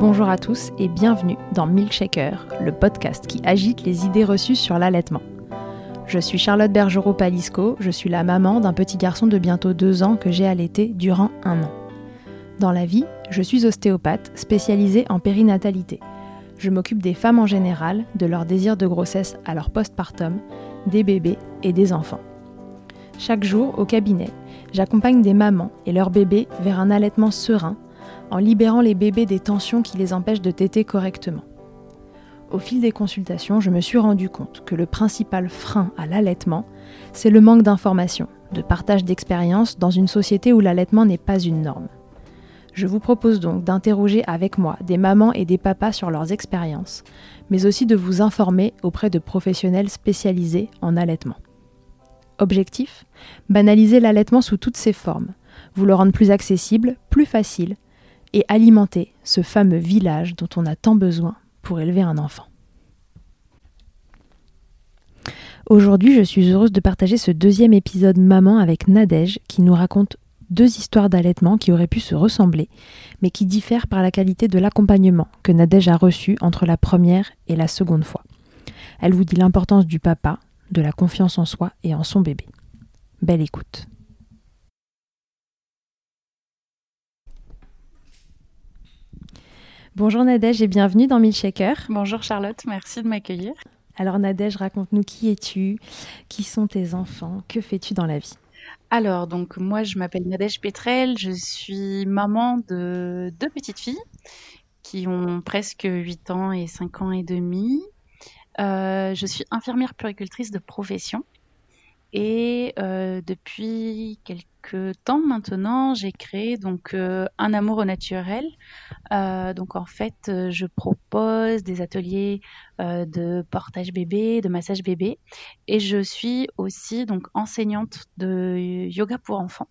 Bonjour à tous et bienvenue dans Milkshaker, le podcast qui agite les idées reçues sur l'allaitement. Je suis Charlotte Bergerot-Palisco, je suis la maman d'un petit garçon de bientôt deux ans que j'ai allaité durant un an. Dans la vie, je suis ostéopathe spécialisée en périnatalité. Je m'occupe des femmes en général, de leur désir de grossesse à leur postpartum, des bébés et des enfants. Chaque jour, au cabinet, j'accompagne des mamans et leurs bébés vers un allaitement serein en libérant les bébés des tensions qui les empêchent de téter correctement. Au fil des consultations, je me suis rendu compte que le principal frein à l'allaitement, c'est le manque d'information, de partage d'expériences dans une société où l'allaitement n'est pas une norme. Je vous propose donc d'interroger avec moi des mamans et des papas sur leurs expériences, mais aussi de vous informer auprès de professionnels spécialisés en allaitement. Objectif? Banaliser l'allaitement sous toutes ses formes, vous le rendre plus accessible, plus facile, et alimenter ce fameux village dont on a tant besoin pour élever un enfant. Aujourd'hui, je suis heureuse de partager ce deuxième épisode Maman avec Nadège qui nous raconte deux histoires d'allaitement qui auraient pu se ressembler, mais qui diffèrent par la qualité de l'accompagnement que Nadège a reçu entre la première et la seconde fois. Elle vous dit l'importance du papa, de la confiance en soi et en son bébé. Belle écoute. Bonjour Nadège et bienvenue dans Milkshaker. Bonjour Charlotte, merci de m'accueillir. Alors Nadège, raconte-nous qui es-tu, qui sont tes enfants, que fais-tu dans la vie? Alors, donc moi je m'appelle Nadège Petrel, je suis maman de deux petites filles qui ont presque 8 ans et 5 ans et demi. Euh, je suis infirmière puricultrice de profession et euh, depuis quelques temps maintenant, j'ai créé donc euh, un amour au naturel. Euh, donc en fait, euh, je propose des ateliers de portage bébé, de massage bébé, et je suis aussi donc enseignante de yoga pour enfants.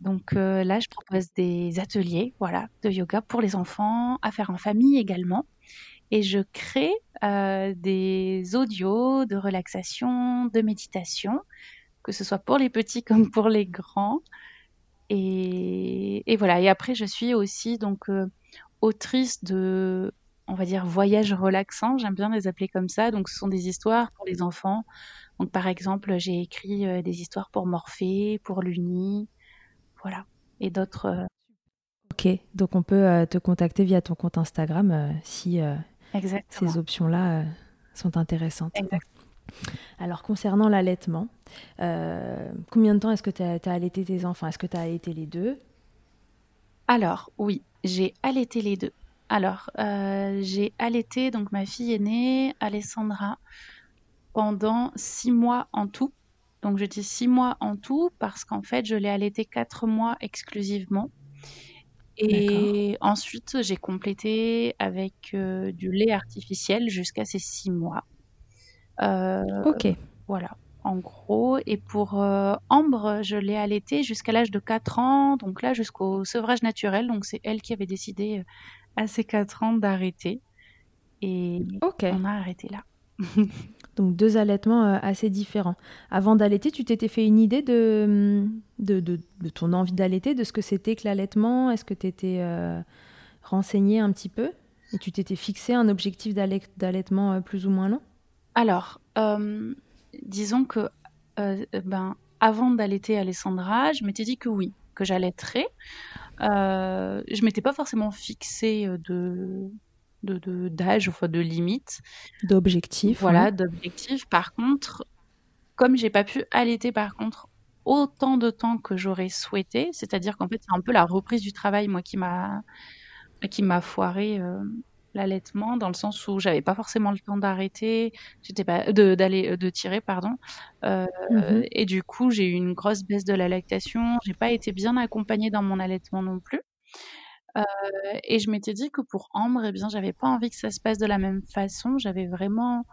Donc là, je propose des ateliers, voilà, de yoga pour les enfants, à faire en famille également. Et je crée des audios de relaxation, de méditation, que ce soit pour les petits comme pour les grands. Et, et voilà. Et après, je suis aussi donc euh, autrice de, on va dire, voyages relaxants. J'aime bien les appeler comme ça. Donc, ce sont des histoires pour les enfants. Donc, par exemple, j'ai écrit euh, des histoires pour Morphée, pour Luni, voilà, et d'autres. euh, Ok, donc on peut te contacter via ton compte Instagram si exactement. ces options-là sont intéressantes. Exact. Alors concernant l'allaitement, euh, combien de temps est-ce que tu as, allaité tes enfants? Est-ce que tu as allaité les deux? Alors, oui, j'ai allaité les deux. Alors, euh, j'ai allaité donc ma fille aînée, Alessandra, pendant six mois en tout. Donc je dis six mois en tout parce qu'en fait, je l'ai allaité quatre mois exclusivement. Et ensuite, j'ai complété avec euh, du lait artificiel jusqu'à ces six mois. Euh, ok. Voilà, en gros. Et pour euh, Ambre, je l'ai allaitée jusqu'à l'âge de 4 ans, donc là jusqu'au sevrage naturel. Donc c'est elle qui avait décidé à ses 4 ans d'arrêter. Et on a arrêté là. Donc deux allaitements euh, assez différents. Avant d'allaiter, tu t'étais fait une idée de, de, de, ton envie d'allaiter, de ce que c'était que l'allaitement? Est-ce que tu étais euh, renseigné un petit peu? Et tu t'étais fixé un objectif d'allaitement euh, plus ou moins long? Alors, disons que ben, avant d'allaiter Alessandra, je m'étais dit que oui, que j'allaiterais. je m'étais pas forcément fixé de de d'âge, enfin de limite. D'objectif. Voilà, d'objectif. Par contre, comme j'ai pas pu allaiter par contre autant de temps que j'aurais souhaité, c'est-à-dire qu'en fait c'est un peu la reprise du travail moi qui m'a qui m'a foiré euh, l'allaitement dans le sens où j'avais pas forcément le temps d'arrêter, j'étais pas d'aller euh, de, tirer pardon, euh, mhm. et du coup j'ai eu une grosse baisse de la lactation, j'ai pas été bien accompagnée dans mon allaitement non plus. Euh, et je m'étais dit que pour Ambre, eh bien, j'avais pas envie que ça se passe de la même façon. J'avais vraiment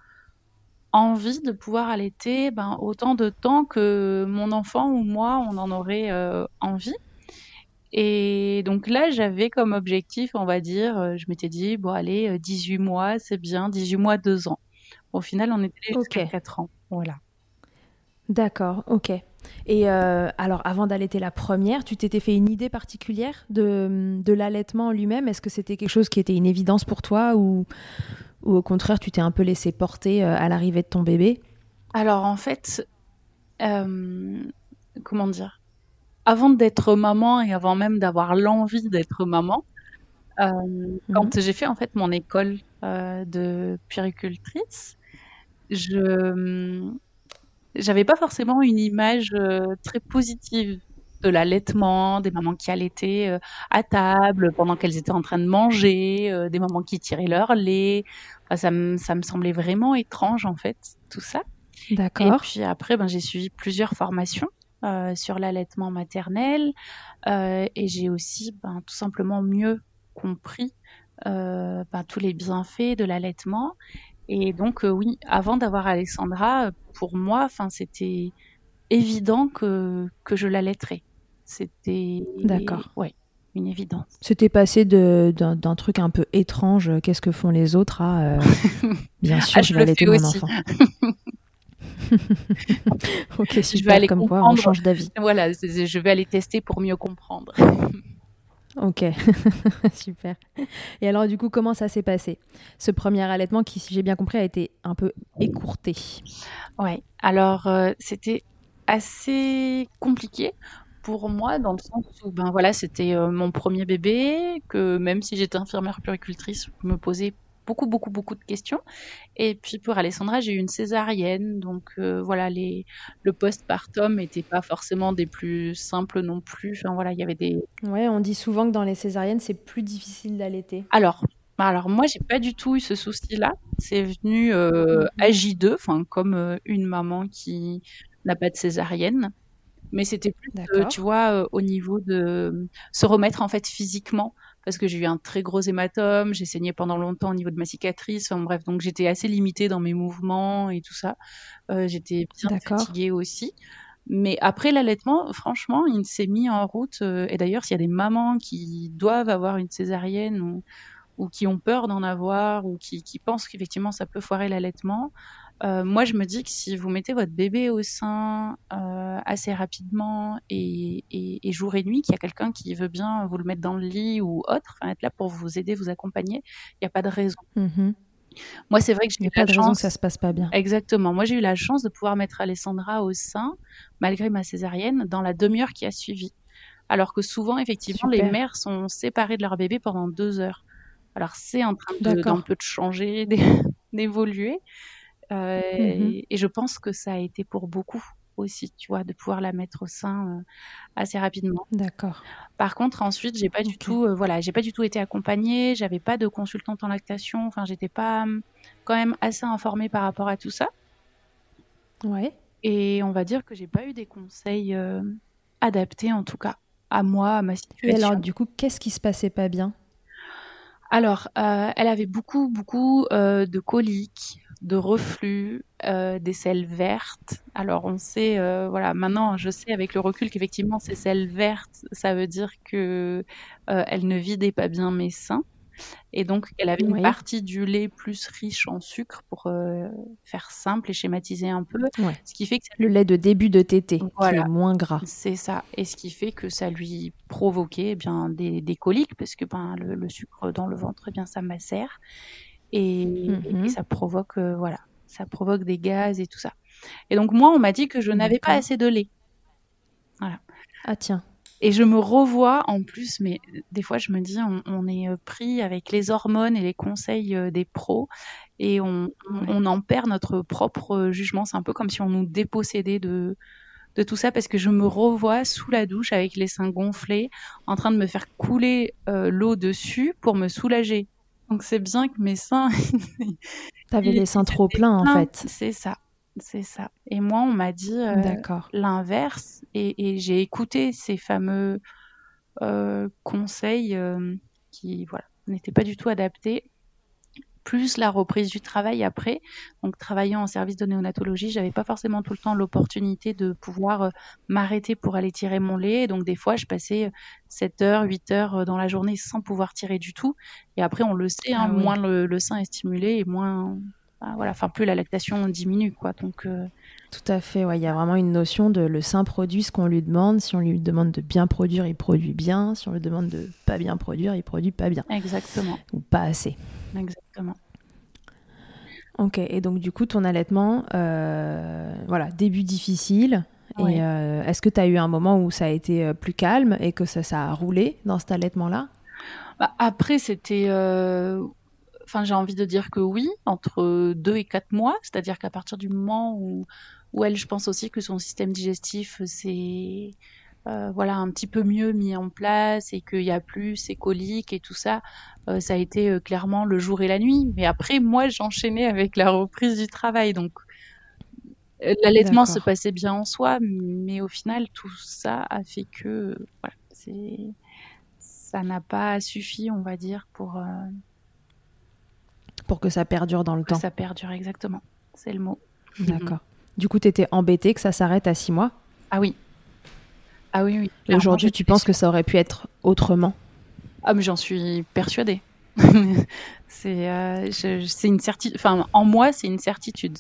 envie de pouvoir allaiter ben, autant de temps que mon enfant ou moi, on en aurait euh, envie. Et donc là, j'avais comme objectif, on va dire, euh, je m'étais dit, bon, allez, 18 mois, c'est bien, 18 mois, 2 ans. Au final, on était jusqu'à 4 ans. Voilà. D'accord, ok. Et euh, alors, avant d'allaiter la première, tu t'étais fait une idée particulière de, de l'allaitement lui-même? Est-ce que c'était quelque chose qui était une évidence pour toi ou, ou au contraire, tu t'es un peu laissé porter euh, à l'arrivée de ton bébé? Alors, en fait, euh, comment dire? Avant d'être maman et avant même d'avoir l'envie d'être maman, mhm. quand j'ai fait en fait mon école de puéricultrice, je j'avais pas forcément une image euh, très positive de l'allaitement, des mamans qui allaitaient euh, à table pendant qu'elles étaient en train de manger, euh, des mamans qui tiraient leur lait. ça, me, ça me semblait vraiment étrange en fait, tout ça. D'accord. Et puis après, ben, j'ai suivi plusieurs formations sur l'allaitement maternel et j'ai aussi ben, tout simplement mieux compris ben, tous les bienfaits de l'allaitement et donc, euh, oui, avant d'avoir Alexandra, pour moi, enfin, c'était évident que, que je l'allaiterais. C'était. D'accord. Ouais, une évidence. C'était passé d'un truc un peu étrange, qu'est-ce que font les autres, à euh, bien sûr, ah, je, vais allaiter mon enfant. ok, super, je vais aller comme quoi on change d'avis. Voilà, je vais aller tester pour mieux comprendre. Ok, super. Et alors du coup, comment ça s'est passé? Ce premier allaitement qui, si j'ai bien compris, a été un peu écourté. Ouais, alors euh, c'était assez compliqué pour moi dans le sens où ben voilà, c'était euh, mon premier bébé, que même si j'étais infirmière puricultrice, je me posais beaucoup, beaucoup, beaucoup de questions. Et puis pour Alessandra, j'ai eu une césarienne. Donc euh, voilà, les, le postpartum n'était pas forcément des plus simples non plus. Enfin voilà, il y avait des. Ouais, on dit souvent que dans les césariennes, c'est plus difficile d'allaiter. Alors. Alors moi j'ai pas du tout eu ce souci-là. C'est venu euh, à J2, enfin comme euh, une maman qui n'a pas de césarienne, mais c'était plus, tu vois, au niveau de se remettre en fait physiquement parce que j'ai eu un très gros hématome, j'ai saigné pendant longtemps au niveau de ma cicatrice, enfin bref, donc j'étais assez limitée dans mes mouvements et tout ça. Euh, j'étais bien fatiguée aussi. Mais après l'allaitement, franchement, il s'est mis en route. Euh, et d'ailleurs, s'il y a des mamans qui doivent avoir une césarienne ou, ou qui ont peur d'en avoir ou qui, qui pensent qu'effectivement ça peut foirer l'allaitement, euh, moi, je me dis que si vous mettez votre bébé au sein euh, assez rapidement et, jour et nuit, qu'il y a quelqu'un qui veut bien vous le mettre dans le lit ou autre, être là pour vous aider, vous accompagner, il n'y a pas de raison. Mm-hmm. Moi, c'est vrai que j'ai eu pas de raison que ça se passe pas bien. Exactement. Moi, j'ai eu la chance de pouvoir mettre Alessandra au sein, malgré ma césarienne, dans la demi-heure qui a suivi. Alors que souvent, effectivement, les mères sont séparées de leur bébé pendant deux heures. Alors, c'est en train d'un peu de changer, d'évoluer. Euh, mmh et, je pense que ça a été pour beaucoup aussi, tu vois, de pouvoir la mettre au sein euh, assez rapidement. D'accord. Par contre, ensuite, j'ai pas du tout, euh, voilà, j'ai pas du tout été accompagnée, j'avais pas de consultante en lactation, enfin, j'étais pas hum, quand même assez informée par rapport à tout ça. Ouais. Et on va dire que j'ai pas eu des conseils adaptés, en tout cas, à moi, à ma situation. Et alors, du coup, qu'est-ce qui se passait pas bien? Alors, elle avait beaucoup, beaucoup de coliques, de reflux, euh, des selles vertes. Alors on sait, euh, voilà, maintenant je sais avec le recul qu'effectivement ces selles vertes, ça veut dire que euh, elle ne vidait pas bien mes seins. Et donc, elle avait une partie du lait plus riche en sucre pour faire simple et schématiser un peu. Ce qui fait que Le lait de début de tété, qui est moins gras. C'est ça. Et ce qui fait que ça lui provoquait eh bien, des, des, coliques, parce que ben, le, sucre dans le ventre, eh bien, ça macère et, mmh ça provoque euh, voilà, ça provoque des gaz et tout ça. Et donc moi, on m'a dit que je n'avais pas assez de lait. Voilà. Ah tiens. Et je me revois en plus, mais des fois je me dis, on, est euh, pris avec les hormones et les conseils euh, des pros et on, on, en perd notre propre jugement. C'est un peu comme si on nous dépossédait de, de tout ça parce que je me revois sous la douche avec les seins gonflés, en train de me faire couler l'eau dessus pour me soulager. Donc c'est bien que mes seins. T'avais les seins trop pleins en fait. C'est ça, c'est ça. Et moi, on m'a dit euh, l'inverse et, j'ai écouté ces fameux euh, conseils euh, qui, voilà, n'étaient pas du tout adaptés plus la reprise du travail après. Donc, travaillant en service de néonatologie, j'avais pas forcément tout le temps l'opportunité de pouvoir euh, m'arrêter pour aller tirer mon lait. Donc, des fois, je passais 7 euh, heures, 8 heures euh, dans la journée sans pouvoir tirer du tout. Et après, on le sait, hein, ah moins le, sein est stimulé et moins, bah, voilà, enfin, plus la lactation diminue, quoi. Donc, tout à fait, ouais. il y a vraiment une notion de le sein produit ce qu'on lui demande. Si on lui demande de bien produire, il produit bien. Si on lui demande de pas bien produire, il produit pas bien. Exactement. Ou pas assez. Exactement. Ok, et donc du coup, ton allaitement, euh, voilà, début difficile. Et euh, est-ce que tu as eu un moment où ça a été euh, plus calme et que ça, ça a roulé dans cet allaitement-là? Bah, Après, c'était enfin j'ai envie de dire que oui, entre deux et quatre mois, c'est-à-dire qu'à partir du moment où où elle, je pense aussi que son système digestif s'est euh, voilà un petit peu mieux mis en place et qu'il y a plus ces coliques et tout ça, euh, ça a été euh, clairement le jour et la nuit. Mais après, moi, j'enchaînais avec la reprise du travail, donc l'allaitement se passait bien en soi, mais au final, tout ça a fait que voilà, c'est ça n'a pas suffi, on va dire, pour pour que ça perdure dans le temps. ça perdure exactement, c'est le mot. D'accord. Du coup, tu étais embêtée que ça s'arrête à six mois? Ah oui. Ah oui, oui. Et aujourd'hui, tu penses que ça aurait pu être autrement Ah, mais j'en suis persuadée. c'est euh, une certitude. Enfin, en moi, c'est une certitude.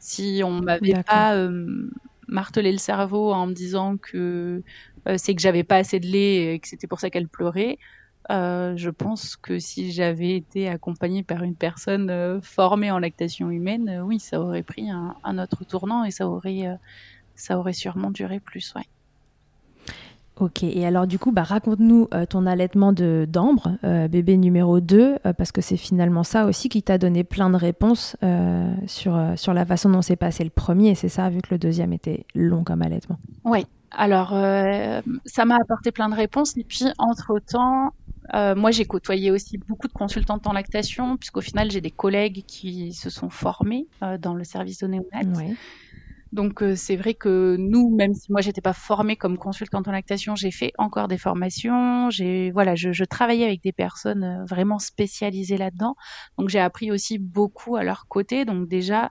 Si on m'avait pas euh, martelé le cerveau en me disant que euh, c'est que j'avais pas assez de lait et que c'était pour ça qu'elle pleurait, je pense que si j'avais été accompagnée par une personne formée en lactation humaine, oui, ça aurait pris un, autre tournant et ça aurait, ça aurait sûrement duré plus, ouais. Ok, et alors du coup, bah, raconte-nous ton allaitement de d'Ambre, bébé numéro 2, parce que c'est finalement ça aussi qui t'a donné plein de réponses sur, sur la façon dont s'est passé le premier, c'est ça, vu que le deuxième était long comme allaitement. Oui, alors ça m'a apporté plein de réponses, et puis entre-temps, euh, moi, j'ai côtoyé aussi beaucoup de consultantes en lactation, puisqu'au final, j'ai des collègues qui se sont formés euh, dans le service de néonat. Donc, euh, c'est vrai que nous, même si moi, j'étais pas formée comme consultante en lactation, j'ai fait encore des formations. J'ai, voilà, je, je, travaillais avec des personnes vraiment spécialisées là-dedans. Donc, j'ai appris aussi beaucoup à leur côté. Donc, déjà,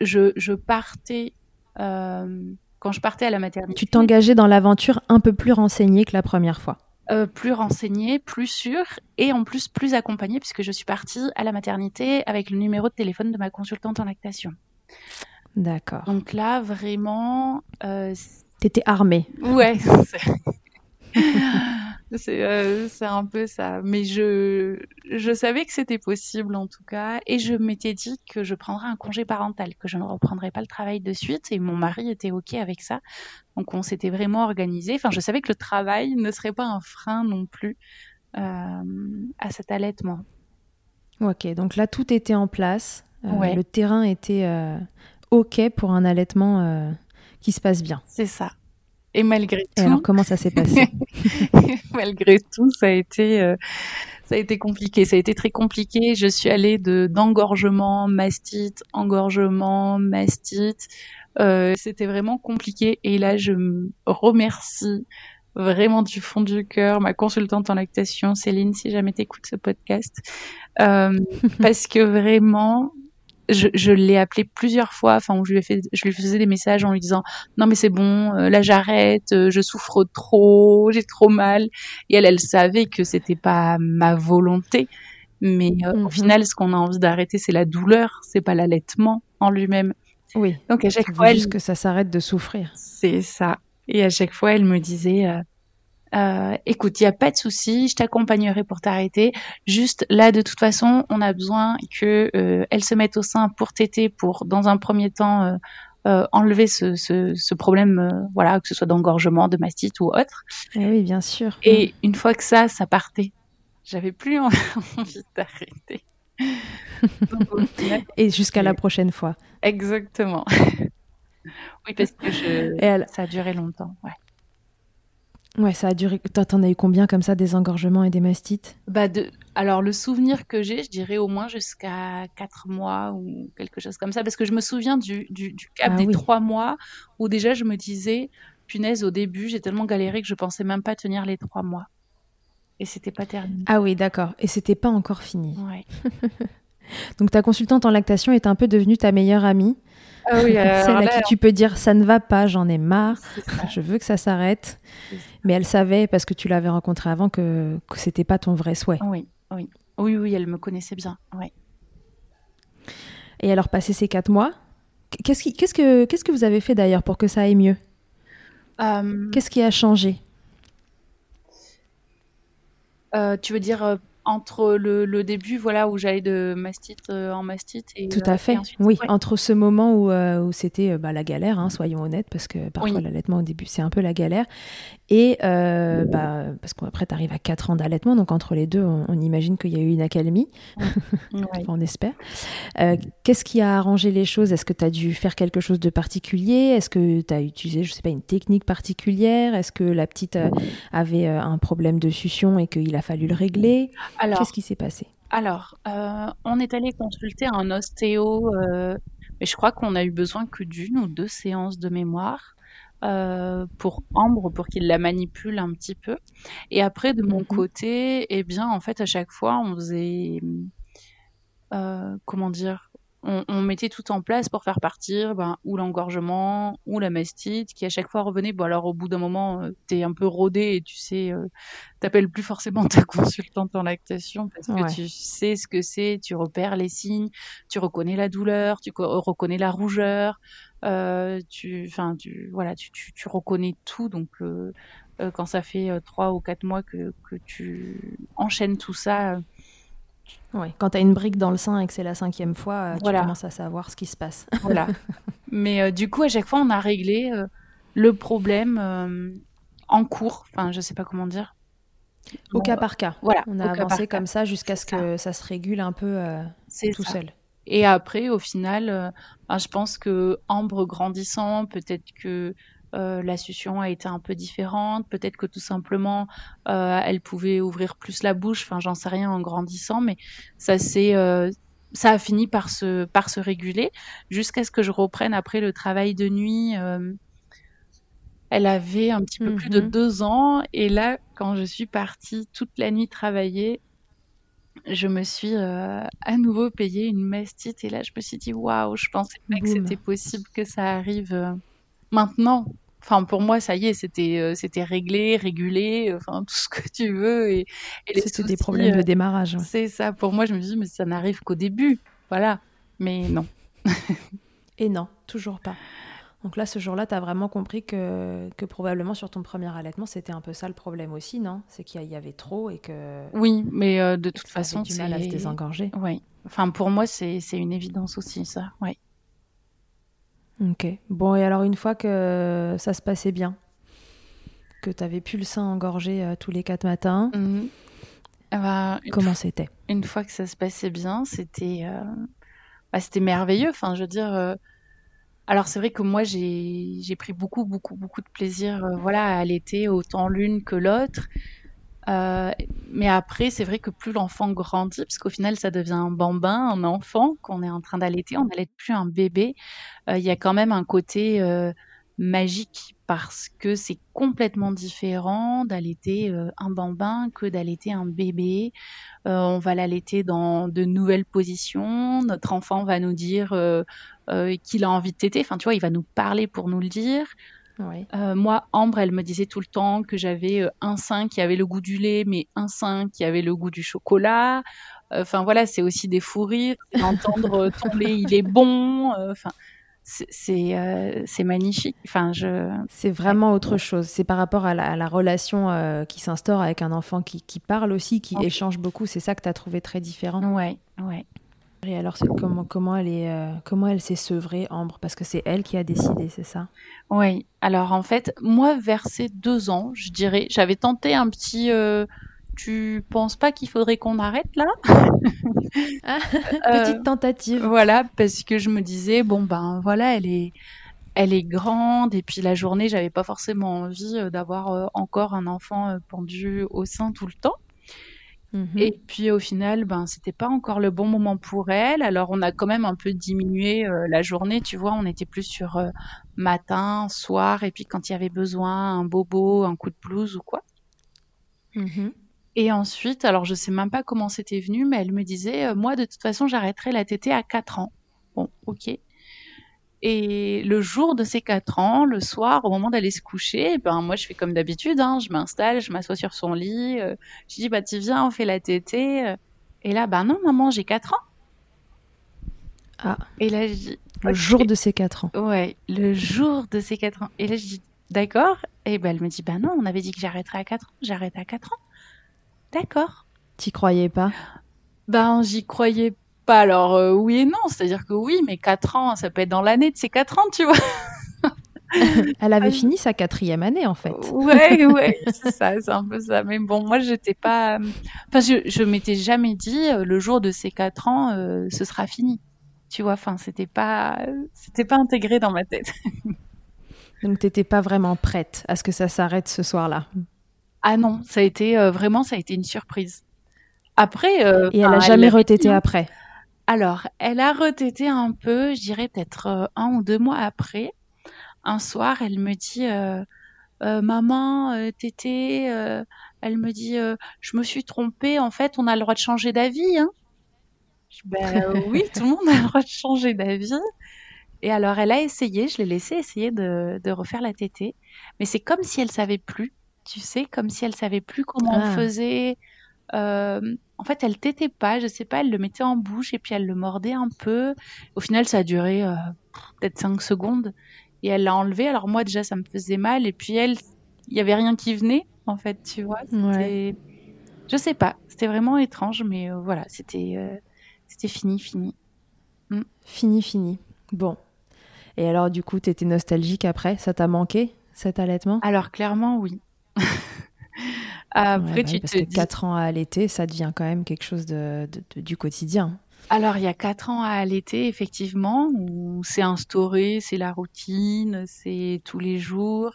je, je partais quand je partais à la maternité. Tu t'engageais dans l'aventure un peu plus renseignée que la première fois. Euh, plus renseignée, plus sûre et en plus plus accompagnée puisque je suis partie à la maternité avec le numéro de téléphone de ma consultante en lactation. D'accord. Donc là, vraiment. Euh, T'étais armée. Ouais. Euh, c'est un peu ça. Mais je, je savais que c'était possible en tout cas. Et je m'étais dit que je prendrais un congé parental, que je ne reprendrais pas le travail de suite. Et mon mari était OK avec ça. Donc on s'était vraiment organisé. Enfin, je savais que le travail ne serait pas un frein non plus euh, à cet allaitement. Ok, donc là tout était en place. Euh, le terrain était OK pour un allaitement qui se passe bien. C'est ça. Et malgré tout. alors, comment ça s'est passé? Malgré tout, ça a été, euh, ça a été compliqué. Ça a été très compliqué. Je suis allée de d'engorgement, mastite, engorgement, mastite. C'était vraiment compliqué. Et là, je me remercie vraiment du fond du cœur ma consultante en lactation, Céline, si jamais t'écoutes ce podcast, parce que vraiment, je, je l'ai appelé plusieurs fois, enfin je lui ai fait, je lui faisais des messages en lui disant non mais c'est bon, euh, là j'arrête, euh, je souffre trop, j'ai trop mal. Et elle, elle savait que c'était pas ma volonté, mais euh, au mhm. final, ce qu'on a envie d'arrêter, c'est la douleur, c'est pas l'allaitement en lui-même. Oui. Donc à chaque fois, juste que ça s'arrête de souffrir. C'est ça. Et à chaque fois, elle me disait euh, écoute, il y a pas de souci, je t'accompagnerai pour t'arrêter. Juste là, de toute façon, on a besoin que euh, elle se mette au sein pour t'aider, pour dans un premier temps euh, euh enlever ce, ce, ce problème, euh, voilà, que ce soit d'engorgement, de mastite ou autre. Eh oui, bien sûr. Et une fois que ça, ça partait, j'avais plus envie d'arrêter. Et jusqu'à la prochaine fois. Exactement. oui, parce que je... elle... ça a duré longtemps. Ouais. Ouais, ça a duré. T'en as eu combien comme ça, des engorgements et des mastites? Bah de... Alors, le souvenir que j'ai, je dirais au moins jusqu'à 4 mois ou quelque chose comme ça, parce que je me souviens du, du, du cap ah des 3 mois où déjà je me disais, punaise, au début, j'ai tellement galéré que je pensais même pas tenir les 3 mois. Et c'était pas terminé. Ah oui, d'accord. Et c'était pas encore fini. Ouais. Donc, ta consultante en lactation est un peu devenue ta meilleure amie. Ah oui, Celle à qui tu peux dire ça ne va pas, j'en ai marre, je veux que ça s'arrête. Mais elle savait, parce que tu l'avais rencontrée avant, que, que c'était pas ton vrai souhait. Oui, oui. Oui, oui, elle me connaissait bien. Oui. Et alors, passé ces quatre mois, qu'est-ce, qui, qu'est-ce, que, qu'est-ce que vous avez fait d'ailleurs pour que ça aille mieux? Euh, Qu'est-ce qui a changé? euh, Tu veux dire euh, entre le, début, voilà, où j'allais de mastite euh, en mastite. Et, Tout à euh, fait. oui, entre ce moment où, euh, où c'était bah, la galère, hein, soyons honnêtes, parce que parfois l'allaitement au début c'est un peu la galère, et bah, parce qu'après tu arrives à 4 ans d'allaitement, donc entre les deux, on, imagine qu'il y a eu une accalmie, on espère. Qu'est-ce qui a arrangé les choses? Est-ce que tu as dû faire quelque chose de particulier? Est-ce que tu as utilisé, je sais pas, une technique particulière? Est-ce que la petite avait un problème de succion et qu'il a fallu le régler? Qu'est-ce qui s'est passé? Alors, euh, on est allé consulter un ostéo, euh, mais je crois qu'on a eu besoin que d'une ou deux séances de mémoire. Euh, pour Ambre, pour qu'il la manipule un petit peu. Et après, de mon mhm. côté, eh bien, en fait, à chaque fois, on faisait, comment dire, on, mettait tout en place pour faire partir ben, ou l'engorgement ou la mastite qui à chaque fois revenait. Bon alors au bout d'un moment, euh, tu es un peu rodé et tu sais, euh, t'appelles plus forcément ta consultante en lactation parce que tu sais ce que c'est, tu repères les signes, tu reconnais la douleur, tu reconnais la rougeur, euh, tu, enfin, tu, voilà, tu, tu, tu, reconnais tout. Donc euh, euh, quand ça fait trois ou quatre mois que, que tu enchaînes tout ça quand tu as une brique dans le sein et que c'est la cinquième fois, euh, tu commences à savoir ce qui se passe. voilà. Mais euh, du coup, à chaque fois, on a réglé euh, le problème en cours. Enfin, je sais pas comment dire. Au cas par cas. Voilà. On a avancé comme ça jusqu'à ce que ça. se régule un peu tout seul. Et après, au final, ben, je pense que Ambre grandissant, peut-être que euh, la succion a été un peu différente. Peut-être que tout simplement, euh, elle pouvait ouvrir plus la bouche. Enfin, j'en sais rien en grandissant, mais ça c'est euh, ça a fini par se par se réguler jusqu'à ce que je reprenne après le travail de nuit. elle avait un petit peu plus de mhm. deux ans et là, quand je suis partie toute la nuit travailler, je me suis à nouveau payé une mastite et là je me suis dit waouh, je pensais pas que c'était possible que ça arrive maintenant. Enfin, pour moi, ça y est, c'était euh, c'était réglé, régulé, enfin tout ce que tu veux. Et, et c'était des problèmes de euh, démarrage. C'est ça. Pour moi, je me dis, mais ça n'arrive qu'au début, voilà. Mais non. et non, toujours pas. Donc là, ce jour-là, tu as vraiment compris que, que probablement sur ton premier allaitement, c'était un peu ça le problème aussi, non? C'est qu'il y avait trop et que. Oui, mais euh, de toute façon, du mal à se désengorger. Oui. Enfin, pour moi, c'est une évidence aussi, ça. Oui. Ok. Bon, et alors une fois que ça se passait bien, que tu avais plus le sein engorgé euh, tous les quatre matins, mhm. ah bah, comment c'était? Une fois que ça se passait bien, c'était euh, bah, c'était merveilleux. Enfin, je veux dire. Euh, alors c'est vrai que moi j'ai pris beaucoup beaucoup beaucoup de plaisir voilà à allaiter autant l'une que l'autre mais après, c'est vrai que plus l'enfant grandit, parce qu'au final, ça devient un bambin, un enfant qu'on est en train d'allaiter, on n'allaite plus un bébé. Il y a quand même un côté magique parce que c'est complètement différent d'allaiter euh, un bambin que d'allaiter un bébé. Euh, on va l'allaiter dans de nouvelles positions. Notre enfant va nous dire euh, qu'il a envie de téter. Enfin, tu vois, il va nous parler pour nous le dire. Moi, Ambre, elle me disait tout le temps que j'avais un sein qui avait le goût du lait, mais un sein qui avait le goût du chocolat. Enfin voilà, c'est aussi des fous rires. D'entendre ton lait, il est bon. Enfin, c'est magnifique. Enfin, je. C'est vraiment autre chose. C'est par rapport à la, relation euh, qui s'instaure avec un enfant qui, qui parle aussi, qui échange beaucoup. C'est ça que tu as trouvé très différent. Ouais, ouais. Et alors, comment, comment elle est, euh, comment elle s'est sevrée, Ambre? Parce que c'est elle qui a décidé, c'est ça? Oui. Alors en fait, moi, vers ces deux ans, je dirais, j'avais tenté un petit euh, tu penses pas qu'il faudrait qu'on arrête là? Ah, Petite euh, tentative. Voilà, parce que je me disais bon ben voilà, elle est elle est grande et puis la journée, j'avais pas forcément envie euh, d'avoir encore un enfant pendu au sein tout le temps. Mhm. Et puis au final, ben c'était pas encore le bon moment pour elle. Alors on a quand même un peu diminué la journée, tu vois. On était plus sur matin, soir, et puis quand il y avait besoin, un bobo, un coup de blouse ou quoi. Mhm. Et ensuite, alors je sais même pas comment c'était venu, mais elle me disait, euh, moi de toute façon, j'arrêterai la tétée à 4 ans. Bon, ok. Et le jour de ces 4 ans, le soir, au moment d'aller se coucher, ben moi je fais comme d'habitude, hein, je m'installe, je m'assois sur son lit, euh, je dis bah tu viens, on fait la tétée. Euh. Et là, ben non maman, j'ai 4 ans. Ah. Et là je dis. Le jour de ces 4 ans. Ouais, le jour de ces 4 ans. Et là je dis d'accord. Et ben elle me dit bah non, on avait dit que j'arrêterais à 4 ans, j'arrête à 4 ans. D'accord. T'y croyais pas? Ben, j'y croyais pas. Alors, euh, oui et non. C'est-à-dire que oui, mais 4 ans, ça peut être dans l'année de ces 4 ans, tu vois. Elle avait fini sa quatrième année, en fait. Ouais, ouais, c'est ça, c'est un peu ça. Mais bon, moi, j'étais pas. Enfin, je, je m'étais jamais dit, euh, le jour de ces 4 ans, euh, ce sera fini. Tu vois, enfin, c'était pas, c'était pas intégré dans ma tête. Donc, t'étais pas vraiment prête à ce que ça s'arrête ce soir-là? Ah non, ça a été euh, vraiment, ça a été une surprise. Après. Euh, et elle a jamais retété hein. après? Alors, elle a retété un peu, je dirais peut-être euh, un ou deux mois après. Un soir, elle me dit, maman, tété, elle me dit, je me suis trompée. En fait, on a le droit de changer d'avis. Hein. Ben, oui, tout le monde a le droit de changer d'avis. Et alors, elle a essayé, je l'ai laissé essayer de, de refaire la tétée, mais c'est comme si elle savait plus tu sais, comme si elle savait plus comment on ah. faisait. Euh, en fait, elle t'était pas, je sais pas, elle le mettait en bouche et puis elle le mordait un peu. Au final, ça a duré euh, peut-être 5 secondes et elle l'a enlevé. Alors moi, déjà, ça me faisait mal et puis elle, il y avait rien qui venait, en fait, tu vois. Ouais. Je sais pas, c'était vraiment étrange, mais euh, voilà, c'était c'était fini, fini. Mm. Fini, fini. Bon. Et alors, du coup, t'étais nostalgique après? Ça t'a manqué, cet allaitement? Alors, clairement, oui. Après, bah tu parce que 4 ans à allaiter, ça devient quand même quelque chose de, du quotidien. Alors, il y a 4 ans à allaiter, effectivement, où c'est instauré, c'est la routine, c'est tous les jours.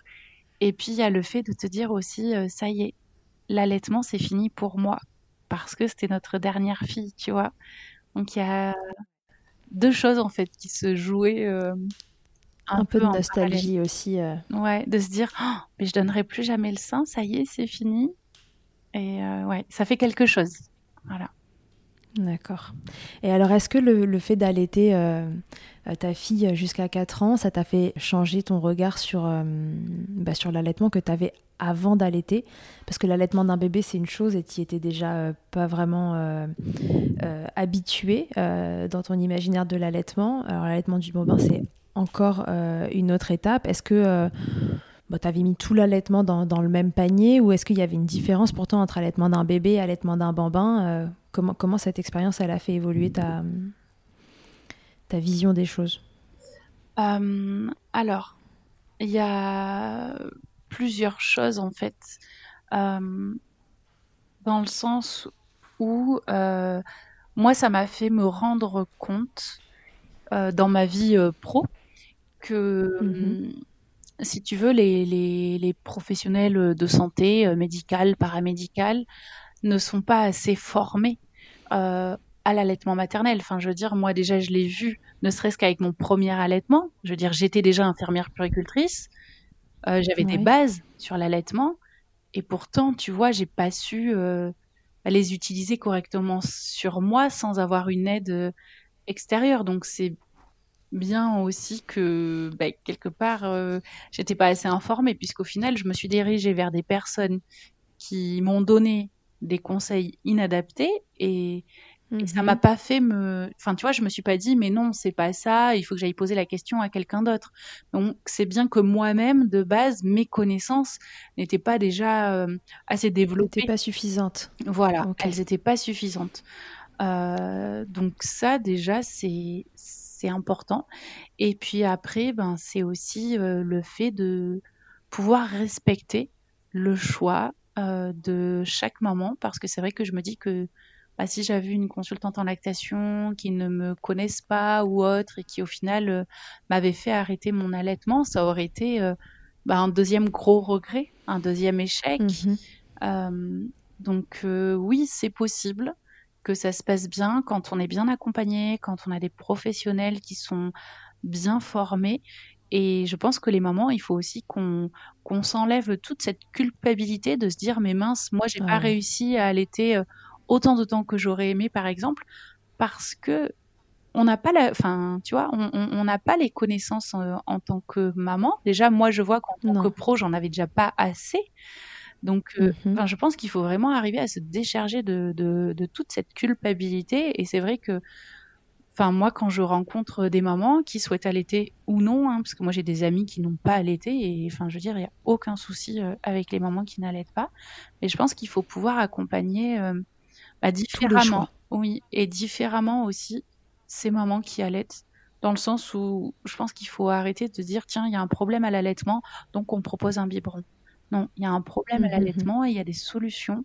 Et puis, il y a le fait de te dire aussi, euh, ça y est, l'allaitement, c'est fini pour moi. Parce que c'était notre dernière fille, tu vois. Donc, il y a deux choses, en fait, qui se jouaient euh, un, peu, de nostalgie aussi. Euh. Ouais, de se dire, oh, mais je donnerai plus jamais le sein, ça y est, c'est fini. Et euh, ouais, ça fait quelque chose. Voilà. D'accord. Et alors, est-ce que le, fait d'allaiter euh, ta fille jusqu'à 4 ans, ça t'a fait changer ton regard sur, bah, sur l'allaitement que tu avais avant d'allaiter? Parce que l'allaitement d'un bébé, c'est une chose et tu étais déjà pas vraiment habitué dans ton imaginaire de l'allaitement. Alors, l'allaitement du bambin, c'est encore euh, une autre étape Est-ce que euh, bah, tu avais mis tout l'allaitement dans, le même panier ou est-ce qu'il y avait une différence pourtant entre allaitement d'un bébé et allaitement d'un bambin euh, comment, comment cette expérience elle a fait évoluer ta, ta vision des choses? Alors, il y a plusieurs choses en fait. dans le sens où moi, ça m'a fait me rendre compte dans ma vie pro que, mmh si tu veux, les, les, les professionnels de santé, médicales, paramédicales, ne sont pas assez formés à l'allaitement maternel. Enfin, je veux dire, moi déjà, je l'ai vu, ne serait-ce qu'avec mon premier allaitement. Je veux dire, j'étais déjà infirmière puricultrice. J'avais des bases sur l'allaitement. Et pourtant, tu vois, j'ai pas su les utiliser correctement sur moi sans avoir une aide extérieure. Donc, c'est bien aussi que bah, quelque part euh, j'étais pas assez informée puisqu'au final je me suis dirigée vers des personnes qui m'ont donné des conseils inadaptés et, ça m'a mhm. pas fait me enfin tu vois je me suis pas dit mais non c'est pas ça il faut que j'aille poser la question à quelqu'un d'autre. Donc c'est bien que moi-même de base mes connaissances n'étaient pas déjà euh, assez développées. pas suffisantes. Voilà elles étaient pas suffisantes. Euh, donc ça déjà c'est c'est important. Et puis après, ben, c'est aussi euh, le fait de pouvoir respecter le choix euh, de chaque maman, parce que c'est vrai que je me dis que bah, si j'avais une consultante en lactation qui ne me connaisse pas ou autre et qui au final euh, m'avait fait arrêter mon allaitement, ça aurait été bah, un deuxième gros regret, un deuxième échec. Mmh donc oui, c'est possible que ça se passe bien, quand on est bien accompagné, quand on a des professionnels qui sont bien formés. Et je pense que les mamans, il faut aussi qu'on qu'on s'enlève toute cette culpabilité de se dire mais mince, moi j'ai pas réussi à allaiter euh, autant de temps que j'aurais aimé par exemple parce que on n'a pas la, enfin, tu vois, on n'a pas les connaissances en, euh, en, tant que maman. Déjà, moi, je vois qu'en tant que pro, j'en avais déjà pas assez. Donc, euh, mmh je pense qu'il faut vraiment arriver à se décharger de, de, toute cette culpabilité. Et c'est vrai que, enfin, moi, quand je rencontre des mamans qui souhaitent allaiter ou non, hein, parce que moi, j'ai des amis qui n'ont pas allaité, et enfin, je veux dire, il n'y a aucun souci euh, avec les mamans qui n'allaitent pas. Mais je pense qu'il faut pouvoir accompagner euh, bah, différemment. Oui, et différemment aussi ces mamans qui allaitent dans le sens où je pense qu'il faut arrêter de dire tiens, il y a un problème à l'allaitement, donc on propose un biberon. Non, il y a un problème à mmh. l'allaitement et il y a des solutions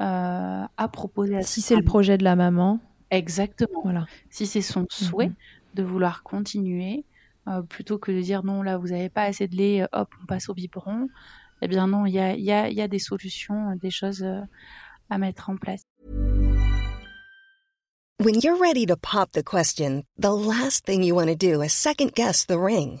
euh, à proposer. À si c'est le projet de la maman. Exactement. Voilà. Si c'est son souhait de vouloir continuer, euh, plutôt que de dire non, là, vous n'avez pas assez de lait, hop, on passe au biberon. Eh bien non, il y a, y, a, y a, des solutions, des choses euh, à mettre en place. When you're ready to pop the question, the last thing you want to do is second guess the ring.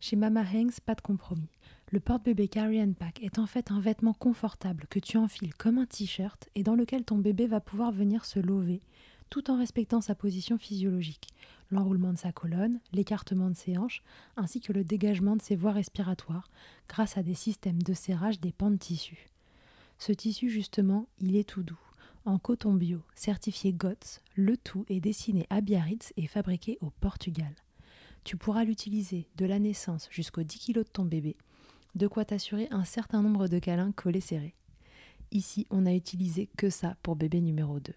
Chez Mama Hanks, pas de compromis. Le porte-bébé Carry and Pack est en fait un vêtement confortable que tu enfiles comme un t-shirt et dans lequel ton bébé va pouvoir venir se lever tout en respectant sa position physiologique, l'enroulement de sa colonne, l'écartement de ses hanches, ainsi que le dégagement de ses voies respiratoires grâce à des systèmes de serrage des pans de tissu. Ce tissu, justement, il est tout doux. En coton bio, certifié GOTS, le tout est dessiné à Biarritz et fabriqué au Portugal. Tu pourras l'utiliser de la naissance jusqu'aux 10 kg de ton bébé de quoi t'assurer un certain nombre de câlins collés serrés. Ici, on a utilisé que ça pour bébé numéro 2.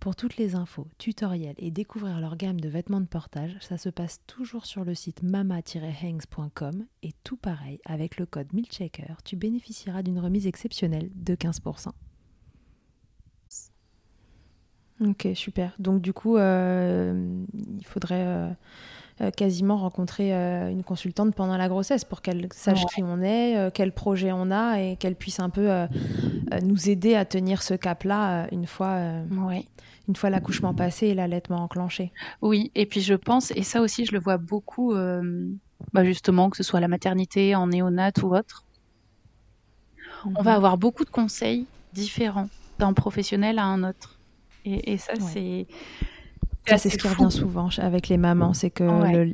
Pour toutes les infos, tutoriels et découvrir leur gamme de vêtements de portage, ça se passe toujours sur le site mama-hangs.com et tout pareil, avec le code MILCHECKER, tu bénéficieras d'une remise exceptionnelle de 15%. Ok, super. Donc du coup, euh, il faudrait... Euh, quasiment rencontrer euh, une consultante pendant la grossesse pour qu'elle sache qui on est, euh, quel projet on a et qu'elle puisse un peu nous aider à tenir ce cap-là une fois, une fois l'accouchement passé et l'allaitement enclenché. Oui, et puis je pense, et ça aussi je le vois beaucoup, bah justement, que ce soit la maternité, en néonat ou autre, on va mhm. avoir beaucoup de conseils différents d'un professionnel à un autre. Et, ça, c'est c'est ce qui revient souvent avec les mamans, c'est que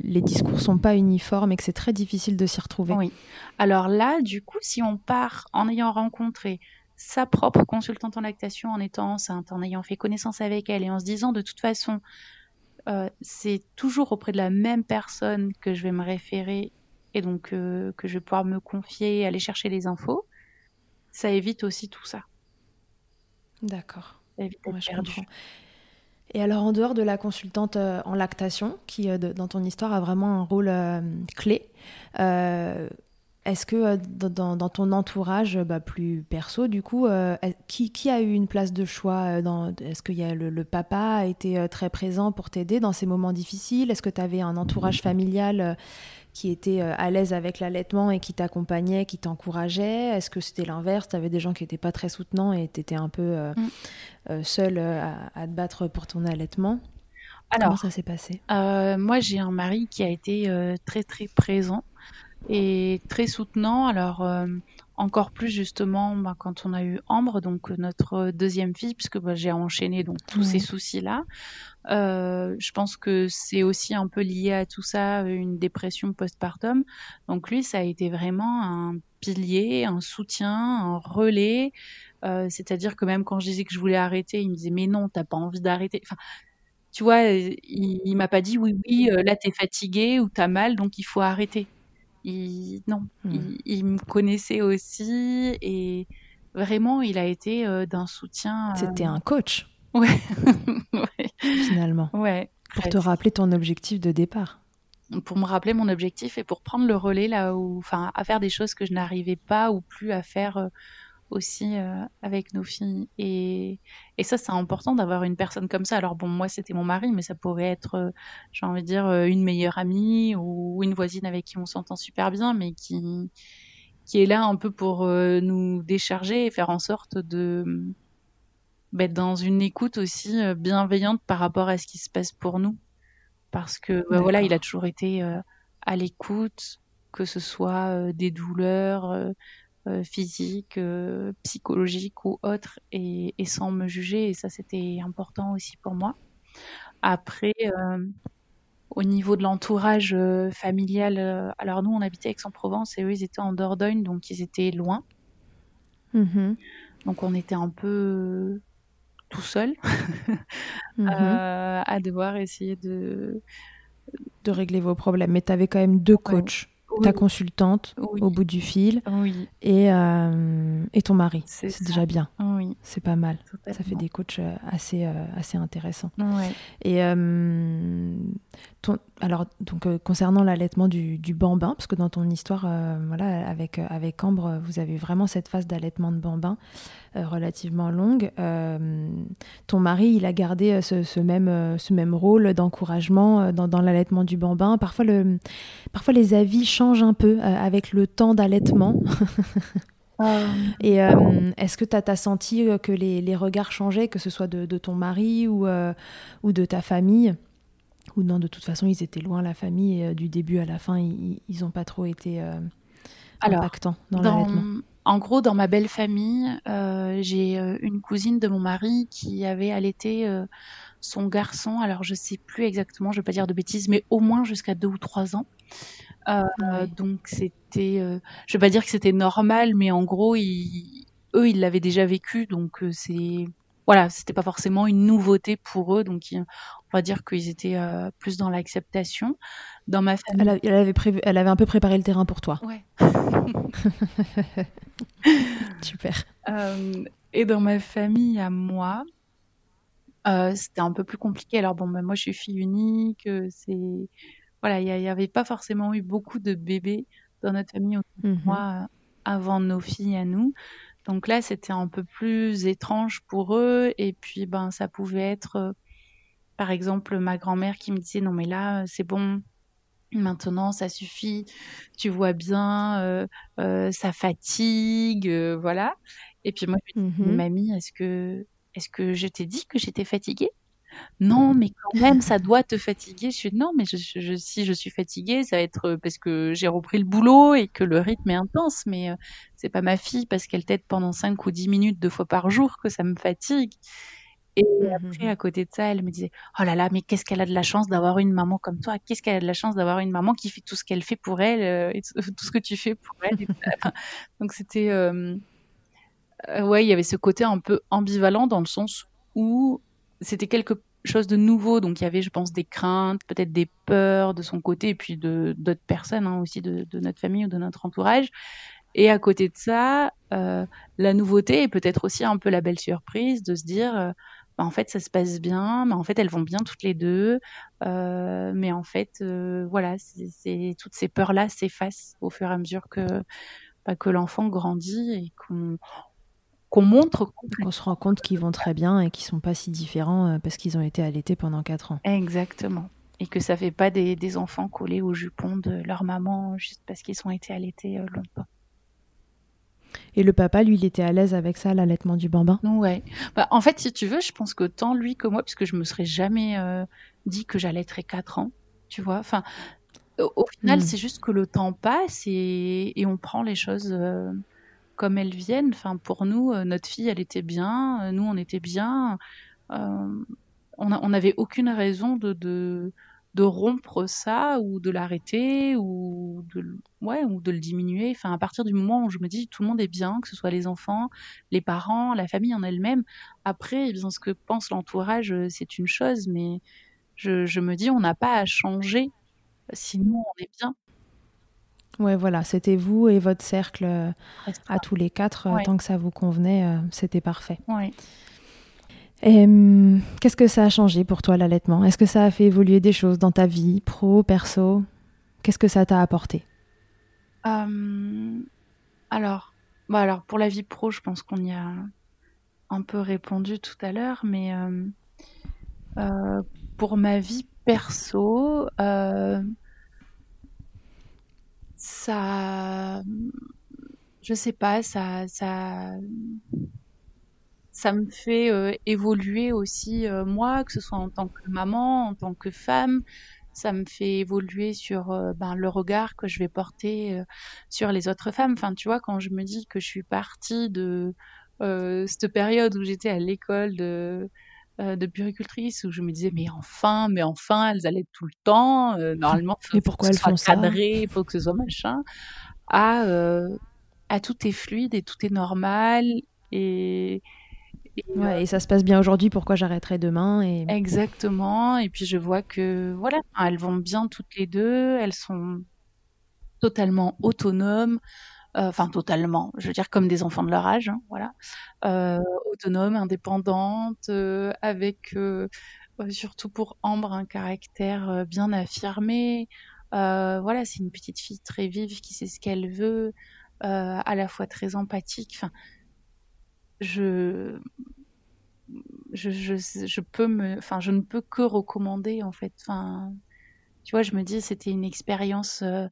les discours sont pas uniformes et que c'est très difficile de s'y retrouver. Oui. Alors là, du coup, si on part en ayant rencontré sa propre consultante en lactation en étant enceinte, en ayant fait connaissance avec elle et en se disant de toute façon, euh, c'est toujours auprès de la même personne que je vais me référer et donc euh, que je vais pouvoir me confier, aller chercher les infos, ça évite aussi tout ça. D'accord. Et alors, en dehors de la consultante euh, en lactation, qui dans ton histoire a vraiment un rôle clé, est-ce que euh, dans, ton entourage bah, plus perso, du coup, euh, qui, a eu une place de choix euh, Est-ce que y a le, papa a été très présent pour t'aider dans ces moments difficiles? Est-ce que tu avais un entourage familial qui était à l'aise avec l'allaitement et qui t'accompagnait, qui t'encourageait? Est-ce que c'était l'inverse? Tu avais des gens qui n'étaient pas très soutenants et tu étais un peu mm. seule à, te battre pour ton allaitement? Alors, Comment ça s'est passé? Moi, j'ai un mari qui a été très très présent et très soutenant. Alors, euh, encore plus justement bah, quand on a eu Ambre, donc notre deuxième fille, puisque bah, j'ai enchaîné donc tous ces soucis-là. Euh, je pense que c'est aussi un peu lié à tout ça, une dépression postpartum. Donc lui, ça a été vraiment un pilier, un soutien, un relais. Euh, c'est-à-dire que même quand je disais que je voulais arrêter, il me disait mais non, t'as pas envie d'arrêter. Enfin, tu vois, il, il m'a pas dit oui, oui, là t'es fatigué ou t'as mal, donc il faut arrêter il, non, hmm. il, me connaissait aussi et vraiment, il a été euh, d'un soutien. Euh, C'était un coach. Ouais. Finalement. Ouais. Pour te rappeler ton objectif de départ. Pour me rappeler mon objectif et pour prendre le relais là où, enfin, à faire des choses que je n'arrivais pas ou plus à faire euh, aussi euh, avec nos filles. Et, et ça, c'est important d'avoir une personne comme ça. Alors bon, moi, c'était mon mari, mais ça pourrait être, euh, j'ai envie de dire, euh, une meilleure amie ou une voisine avec qui on s'entend super bien, mais qui, qui est là un peu pour nous décharger et faire en sorte de d'être dans une écoute aussi bienveillante par rapport à ce qui se passe pour nous. Parce que bah, voilà, il a toujours été à l'écoute, que ce soit des douleurs, euh, physique, euh, psychologique ou autre, et, sans me juger. Et ça, c'était important aussi pour moi. Après, euh, au niveau de l'entourage familial, alors nous, on habitait Aix-en-Provence et eux, ils étaient en Dordogne, donc ils étaient loin. Mm-hmm. Donc on était un peu tout seul mm-hmm. à devoir essayer de... De régler vos problèmes. Mais tu avais quand même deux coachs ta consultante au bout du fil et, euh, et ton mari. C'est déjà bien. C'est pas mal. Ça fait des coachs euh, assez, euh, assez intéressants. Et ton, alors, donc, concernant l'allaitement du, du, bambin, parce que dans ton histoire, voilà, avec, avec Ambre, vous avez vraiment cette phase d'allaitement de bambin relativement longue. ton mari, il a gardé ce, même, ce même rôle d'encouragement dans, dans l'allaitement du bambin. Parfois, le, parfois, les avis changent un peu euh, avec le temps d'allaitement. Ah. Et euh, est-ce que tu as, senti euh, que les, regards changeaient, que ce soit de, ton mari ou, ou de ta famille? Ou non, de toute façon, ils étaient loin, la famille, et du début à la fin, ils n'ont pas trop été impactants dans, l'allaitement En gros, dans ma belle famille, j'ai une cousine de mon mari qui avait allaité son garçon, alors je sais plus exactement, je ne vais pas dire de bêtises, mais au moins jusqu'à deux ou trois ans. Euh, donc c'était, euh, je vais pas dire que c'était normal, mais en gros, ils, eux, ils l'avaient déjà vécu, donc euh, c'est, voilà, c'était pas forcément une nouveauté pour eux, donc on va dire qu'ils étaient plus dans l'acceptation. Dans ma famille, elle, avait prévu, elle avait un peu préparé le terrain pour toi. Ouais. Super. et dans ma famille à moi, c'était un peu plus compliqué. Alors bon, ben, moi je suis fille unique, c'est voilà, il n'y avait pas forcément eu beaucoup de bébés dans notre famille mmh moi euh, avant nos filles à nous. Donc là, c'était un peu plus étrange pour eux. Et puis, ben, ça pouvait être, euh, par exemple, ma grand-mère qui me disait non mais là, euh, c'est bon. Maintenant, ça suffit. Tu vois bien, ça fatigue, voilà. Et puis moi, je me dis, mmh mamie, est-ce que, est-ce que je t'ai dit que j'étais fatiguée? Non, mais quand même, ça doit te fatiguer. Je suis non, mais je, si je suis fatiguée, ça va être euh, parce que j'ai repris le boulot et que le rythme est intense. Mais euh, c'est pas ma fille parce qu'elle t'aide pendant 5 ou 10 minutes deux fois par jour que ça me fatigue. Et mmh, après, mmh, à côté de ça, elle me disait, oh là là, mais qu'est-ce qu'elle a de la chance d'avoir une maman comme toi? Qu'est-ce qu'elle a de la chance d'avoir une maman qui fait tout ce qu'elle fait pour elle, euh, et tout ce que tu fais pour elle. donc c'était, euh, ouais, il y avait ce côté un peu ambivalent dans le sens où c'était quelque chose de nouveau. Donc il y avait, je pense, des craintes, peut-être des peurs de son côté, et puis de d'autres personnes hein, aussi de, notre famille ou de notre entourage. Et à côté de ça, euh, la nouveauté et peut-être aussi un peu la belle surprise de se dire, euh, bah, en fait, ça se passe bien, mais en fait, elles vont bien toutes les deux. Euh, mais en fait, euh, voilà, c'est toutes ces peurs-là s'effacent au fur et à mesure que, bah, que l'enfant grandit et qu'on qu'on montre. On se rend compte qu'ils vont très bien et qu'ils sont pas si différents euh, parce qu'ils ont été allaités pendant 4 ans. Exactement. Et que ça fait pas des, des enfants collés au jupon de leur maman juste parce qu'ils ont été allaités longtemps. Et le papa, lui, il était à l'aise avec ça, l'allaitement du bambin? Ouais. Bah, en fait, si tu veux, je pense que tant lui que moi, puisque je me serais jamais euh, dit que j'allaiterais 4 ans, tu vois. Enfin, au, final, hmm. c'est juste que le temps passe et, et on prend les choses euh, comme elles viennent. Enfin, pour nous, euh, notre fille, elle était bien, nous, on était bien. on n'avait aucune raison de, de de rompre ça ou de l'arrêter ou de ouais ou de le diminuer. Enfin à partir du moment où je me dis tout le monde est bien que ce soit les enfants les parents la famille en elle-même. Après eh bien ce que pense l'entourage euh, c'est une chose mais je, je me dis on n'a pas à changer. Sinon on est bien Ouais, voilà, c'était vous et votre cercle euh, à tous les quatre. Euh, tant que ça vous convenait, c'était parfait. Ouais. Qu'est-ce que ça a changé pour toi l'allaitement? Est-ce que ça a fait évoluer des choses dans ta vie, pro, perso? Qu'est-ce que ça t'a apporté? Alors, bah alors, pour la vie pro, je pense qu'on y a un peu répondu tout à l'heure, mais euh, pour ma vie perso, euh, ça, je sais pas, ça, ça, ça me fait euh, évoluer aussi euh, moi, que ce soit en tant que maman, en tant que femme. Ça me fait évoluer sur euh, ben, le regard que je vais porter sur les autres femmes. Enfin, tu vois, quand je me dis que je suis partie de cette période où j'étais à l'école de de puricultrice où je me disais mais enfin mais enfin elles allaient tout le temps normalement mais pourquoi elles font cadré, il faut que ce soit machin à à tout est fluide et tout est normal et et, ouais, et ça se passe bien aujourd'hui, pourquoi j'arrêterai demain et... Exactement. Et puis je vois que voilà, elles vont bien toutes les deux, elles sont totalement autonomes, euh, enfin totalement, je veux dire comme des enfants de leur âge, hein, voilà, euh, autonomes, indépendantes, euh, avec euh, surtout pour Ambre un caractère euh, bien affirmé. voilà, c'est une petite fille très vive qui sait ce qu'elle veut, à la fois très empathique. Enfin, je, je, je, peux me, enfin, je ne peux que recommander en fait. Enfin, tu vois, je me dis c'était une expérience euh,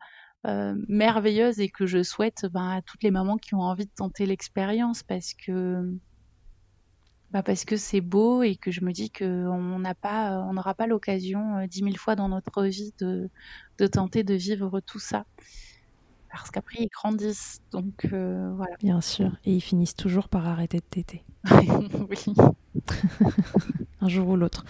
euh, merveilleuse et que je souhaite ben, à toutes les mamans qui ont envie de tenter l'expérience parce que bah parce que c'est beau et que je me dis qu'on n'a pas, on n'aura pas l'occasion euh, dix mille fois dans notre vie de, de tenter de vivre tout ça parce qu'après ils grandissent. Donc euh, voilà. Bien sûr. Et ils finissent toujours par arrêter de téter. oui. Un jour ou l'autre.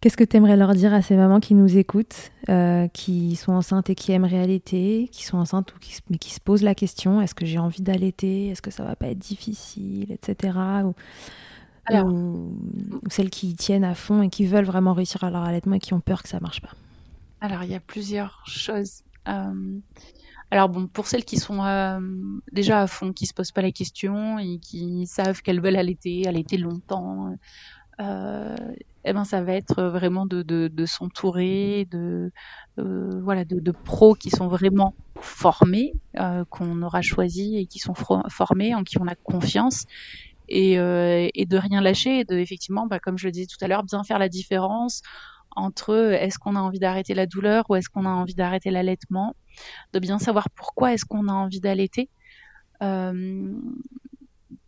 Qu'est-ce que tu aimerais leur dire à ces mamans qui nous écoutent, euh, qui sont enceintes et qui aiment allaiter, qui sont enceintes ou qui, mais qui se posent la question est-ce que j'ai envie d'allaiter Est-ce que ça va pas être difficile Etc. Ou, Alors... ou, celles qui tiennent à fond et qui veulent vraiment réussir à leur allaitement et qui ont peur que ça marche pas? Alors, il y a plusieurs choses. Euh, alors bon, pour celles qui sont euh, déjà à fond, qui se posent pas la question et qui savent qu'elles veulent allaiter, allaiter longtemps, euh, eh ben ça va être vraiment de, de, de s'entourer de euh, voilà de, de, pros qui sont vraiment formés, euh, qu'on aura choisi et qui sont formés, en qui on a confiance. Et, euh, et de rien lâcher et de effectivement bah, comme je le disais tout à l'heure bien faire la différence entre est-ce qu'on a envie d'arrêter la douleur ou est-ce qu'on a envie d'arrêter l'allaitement, de bien savoir pourquoi est-ce qu'on a envie d'allaiter. Euh,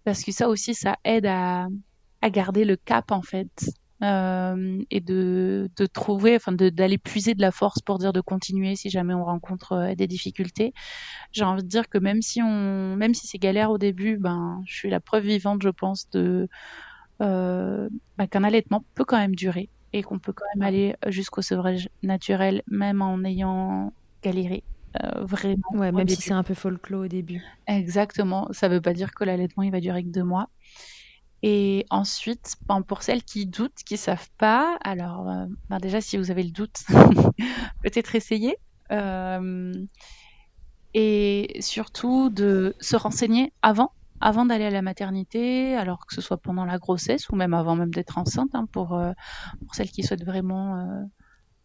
parce que ça aussi, ça aide à, à garder le cap en fait. Euh, et de, de trouver, enfin d'aller puiser de la force pour dire de continuer si jamais on rencontre euh, des difficultés. J'ai envie de dire que même si on, même si c'est galère au début, ben je suis la preuve vivante, je pense, de bah, qu'un allaitement peut quand même durer et qu'on peut quand même aller jusqu'au sevrage naturel, même en ayant galéré. vraiment. Ouais, même si c'est un peu folklore au début. Exactement. Ça ne veut pas dire que l'allaitement il va durer que deux mois. Et ensuite, ben, pour celles qui doutent, qui savent pas, alors ben, déjà si vous avez le doute, peut-être essayer. et surtout de se renseigner avant avant d'aller à la maternité, alors que ce soit pendant la grossesse ou même avant même d'être enceinte, hein, pour, euh, pour celles qui souhaitent vraiment euh,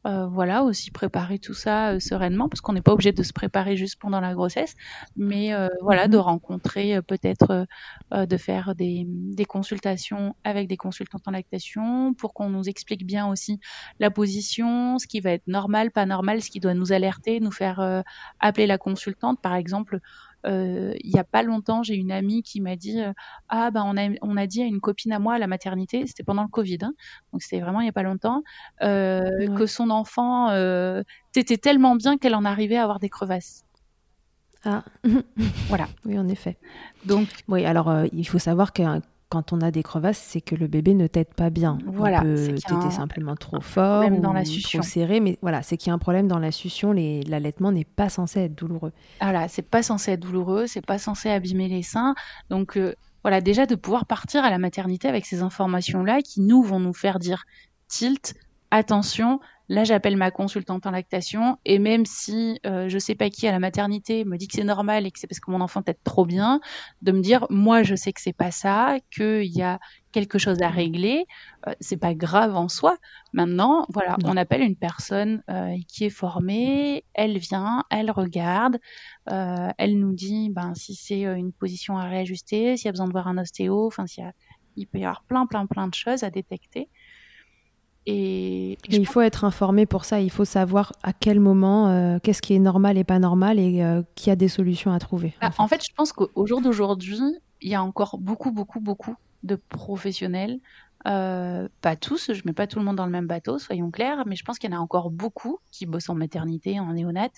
euh, voilà, aussi préparer tout ça sereinement, parce qu'on n'est pas obligé de se préparer juste pendant la grossesse, mais voilà, de mhm. rencontrer peut-être, de faire des, des, consultations avec des consultantes en lactation, pour qu'on nous explique bien aussi la position, ce qui va être normal, pas normal, ce qui doit nous alerter, nous faire appeler la consultante, par exemple euh, il y a pas longtemps, j'ai une amie qui m'a dit euh, ah bah on a on a dit à une copine à moi à la maternité, c'était pendant le Covid, hein, donc c'était vraiment il y a pas longtemps, euh, que son enfant était tellement bien qu'elle en arrivait à avoir des crevasses. Ah, voilà. Oui, en effet. Donc, oui, alors il faut savoir que quand on a des crevasses, c'est que le bébé ne t'aide pas bien. Voilà, on simplement trop fort dans la trop serré, mais voilà, c'est qu'il y a un problème dans la succion. L'allaitement n'est pas censé être douloureux. Voilà, c'est pas censé être douloureux, c'est pas censé abîmer les seins. Donc euh, voilà, déjà de pouvoir partir à la maternité avec ces informations-là qui nous vont nous faire dire tilt, attention, Là, j'appelle ma consultante en lactation et même si euh, je sais pas qui à la maternité me dit que c'est normal et que c'est parce que mon enfant t'aide trop bien, de me dire moi je sais que c'est pas ça, qu'il y a quelque chose à régler, euh, c'est pas grave en soi. Maintenant, voilà, on appelle une personne euh, qui est formée, elle vient, elle regarde, euh, elle nous dit ben si c'est une position à réajuster, s'il y a besoin de voir un ostéo, enfin s'il y a il peut y avoir plein plein plein de choses à détecter. Et, il faut être informé pour ça. Il faut savoir à quel moment, euh, qu'est-ce qui est normal et pas normal et euh, qui a des solutions à trouver. Bah, en, fait. je pense qu'au jour d'aujourd'hui, il y a encore beaucoup, beaucoup, beaucoup de professionnels. Euh, pas tous, je mets pas tout le monde dans le même bateau, soyons clairs, mais je pense qu'il y en a encore beaucoup qui bossent en maternité, en néonat,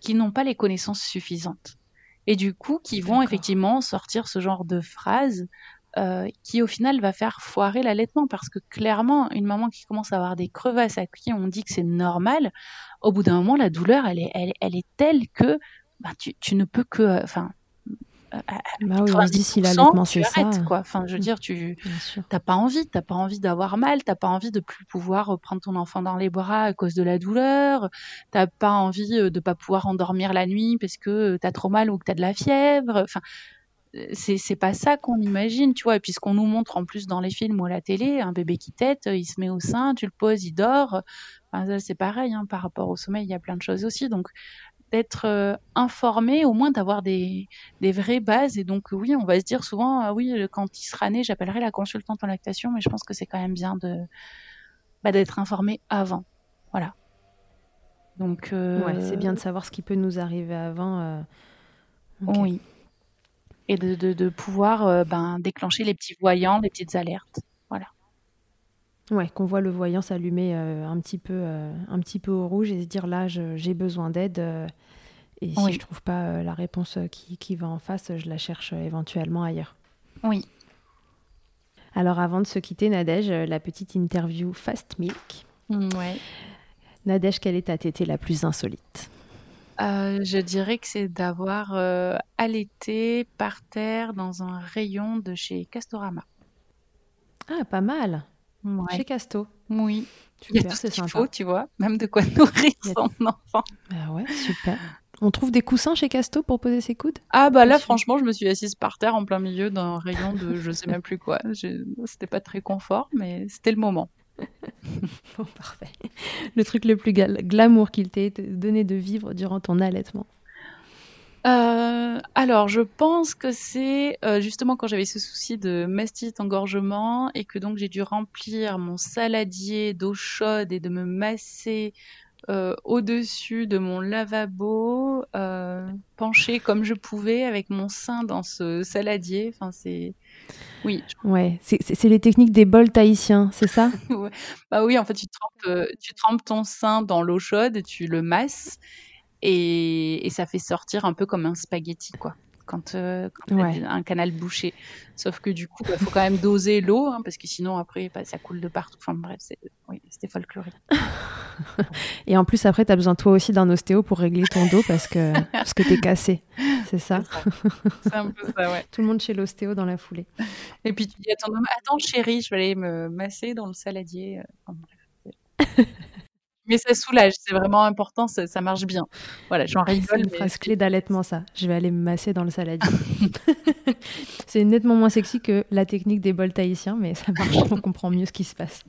qui n'ont pas les connaissances suffisantes. Et du coup, qui vont effectivement sortir ce genre de phrases euh, qui au final va faire foirer l'allaitement. Parce que clairement une maman qui commence à avoir des crevasses à qui on dit que c'est normal au bout d'un moment la douleur elle est elle, est telle que bah, tu, tu ne peux que enfin euh, bah oui, on se dit si l'allaitement c'est ça. quoi. Enfin je veux dire tu t'as pas envie t'as pas envie d'avoir mal t'as pas envie de plus pouvoir prendre ton enfant dans les bras à cause de la douleur t'as pas envie euh, de pas pouvoir endormir la nuit parce que t'as trop mal ou que t'as de la fièvre. Enfin c'est pas ça qu'on imagine, tu vois. Et puis ce qu'on nous montre en plus dans les films ou à la télé, un bébé qui tète, il se met au sein, tu le poses, il dort. Enfin, c'est pareil, hein, par rapport au sommeil, il y a plein de choses aussi. Donc d'être euh, informé, au moins d'avoir des, des, vraies bases. Et donc oui, on va se dire souvent, ah oui, quand il sera né, j'appellerai la consultante en lactation, mais je pense que c'est quand même bien de bah, d'être informé avant. Voilà. Donc ouais, c'est bien de savoir ce qui peut nous arriver avant. Euh... Oui et de, de, pouvoir euh, ben, déclencher les petits voyants, les petites alertes. Voilà. Ouais, qu'on voit le voyant s'allumer euh, un, petit peu, euh, un petit peu au rouge et se dire là, j'ai besoin d'aide. et si je trouve pas la réponse qui, qui, va en face, je la cherche éventuellement ailleurs. Oui. Alors avant de se quitter, Nadège, la petite interview Fast Milk. Ouais. Nadège, quelle est ta tétée la plus insolite? Euh, je dirais que c'est d'avoir euh, allaité par terre dans un rayon de chez Castorama. Ah, pas mal. Chez Casto. Oui. Il y a tout ce qu'il faut, tu vois, même de quoi nourrir son enfant. Ah ouais, super. On trouve des coussins chez Casto pour poser ses coudes? Ah bah là, franchement, je me suis assise par terre en plein milieu d'un rayon de je sais même plus quoi. C'était pas très confort, mais c'était le moment. bon, parfait. Le truc le plus glamour qu'il t'ait donné de vivre durant ton allaitement euh, alors, je pense que c'est euh, justement quand j'avais ce souci de mastite, engorgement, et que donc j'ai dû remplir mon saladier d'eau chaude et de me masser euh, au-dessus de mon lavabo, penché comme je pouvais avec mon sein dans ce saladier. Enfin, c'est oui. Ouais, c'est les techniques des bols tahitiens, c'est ça? Bah oui, en fait, tu trempes, euh, tu trempes ton sein dans l'eau chaude, tu le masses et, ça fait sortir un peu comme un spaghetti, quoi. Quand, euh, quand un canal bouché. Sauf que du coup, il bah, faut quand même doser l'eau, hein, parce que sinon, après, bah, ça coule de partout. Enfin bref, c'était folklorique. Et en plus, après, tu as besoin toi aussi d'un ostéo pour régler ton dos parce que, parce que tu es cassé. C'est ça? C'est un peu ça, ouais. Tout le monde chez l'ostéo dans la foulée. Et puis tu dis à ton homme Attends, chérie, je vais aller me masser dans le saladier. Enfin, bref. Mais ça soulage, c'est vraiment important, ça, marche bien. Voilà, j'en rigole. C'est une phrase clé d'allaitement, ça. Je vais aller me masser dans le saladier. c'est nettement moins sexy que la technique des bols tahitiens, mais ça marche, on comprend mieux ce qui se passe.